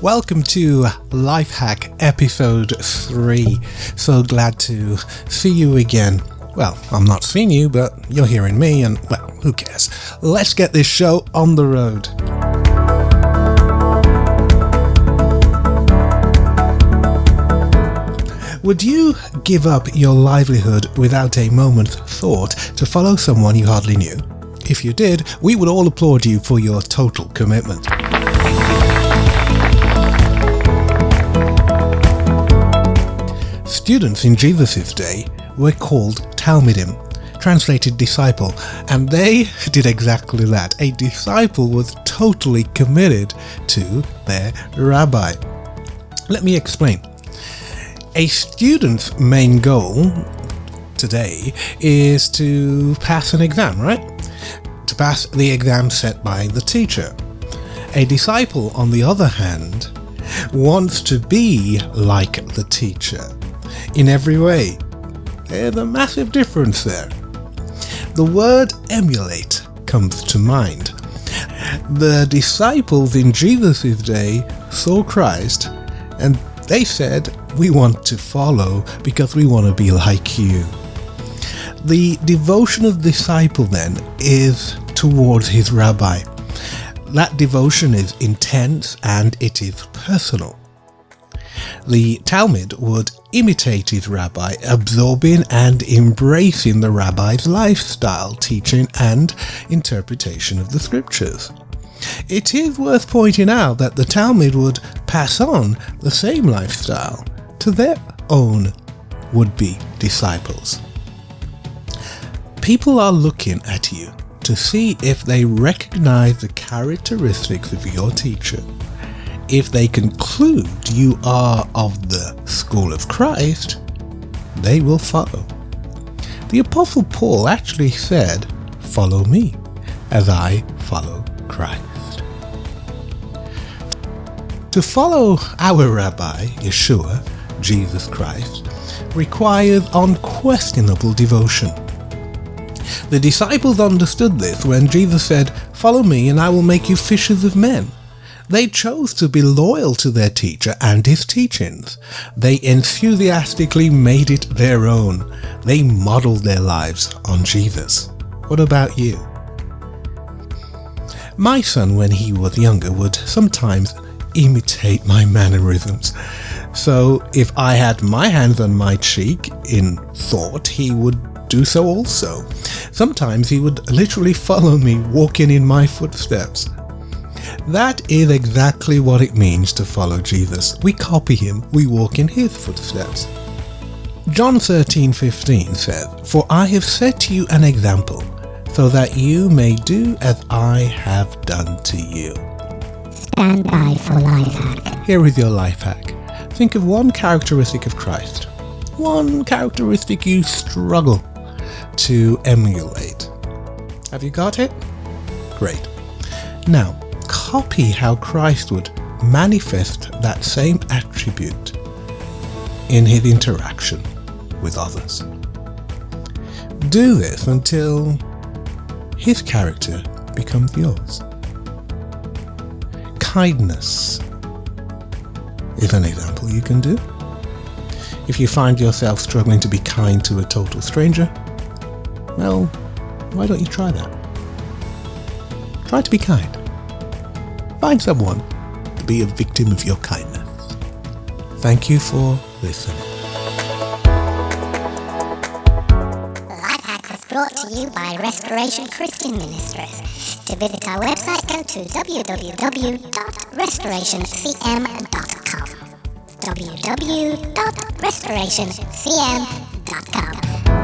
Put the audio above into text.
Welcome to Lifehack episode 3. So glad to see you again. Well, I'm not seeing you, but you're hearing me, and well, who cares? Let's get this show on the road. Would you give up your livelihood without a moment's thought to follow someone you hardly knew? If you did, we would all applaud you for your total commitment. Students in Jesus' day were called Talmidim, translated disciple, and they did exactly that. A disciple was totally committed to their rabbi. Let me explain. A student's main goal today is to pass an exam, right? Pass the exam set by the teacher. A disciple, on the other hand, wants to be like the teacher in every way. There's a massive difference there. The word emulate comes to mind. The disciples in Jesus' day saw Christ and they said, We want to follow because we want to be like you. The devotion of the disciple then is towards his rabbi. That devotion is intense and it is personal. The Talmid would imitate his rabbi, absorbing and embracing the rabbi's lifestyle, teaching, and interpretation of the scriptures. It is worth pointing out that the Talmid would pass on the same lifestyle to their own would be disciples. People are looking at you to see if they recognize the characteristics of your teacher. If they conclude you are of the school of Christ, they will follow. The Apostle Paul actually said, Follow me as I follow Christ. To follow our Rabbi, Yeshua, Jesus Christ, requires unquestionable devotion. The disciples understood this when Jesus said, Follow me, and I will make you fishers of men. They chose to be loyal to their teacher and his teachings. They enthusiastically made it their own. They modeled their lives on Jesus. What about you? My son, when he was younger, would sometimes imitate my mannerisms. So if I had my hands on my cheek in thought, he would do so also. Sometimes he would literally follow me walking in my footsteps. That is exactly what it means to follow Jesus. We copy him, we walk in his footsteps. John 13:15 says, "For I have set you an example, so that you may do as I have done to you." Stand by for life hack. Here is your life hack. Think of one characteristic of Christ. One characteristic you struggle to emulate. Have you got it? Great. Now, copy how Christ would manifest that same attribute in his interaction with others. Do this until his character becomes yours. Kindness is an example you can do. If you find yourself struggling to be kind to a total stranger, well, why don't you try that? Try to be kind. Find someone to be a victim of your kindness. Thank you for listening. Brought to you by Restoration Christian Ministries. To visit our website, go to www.restorationcm.com. www.restorationcm.com.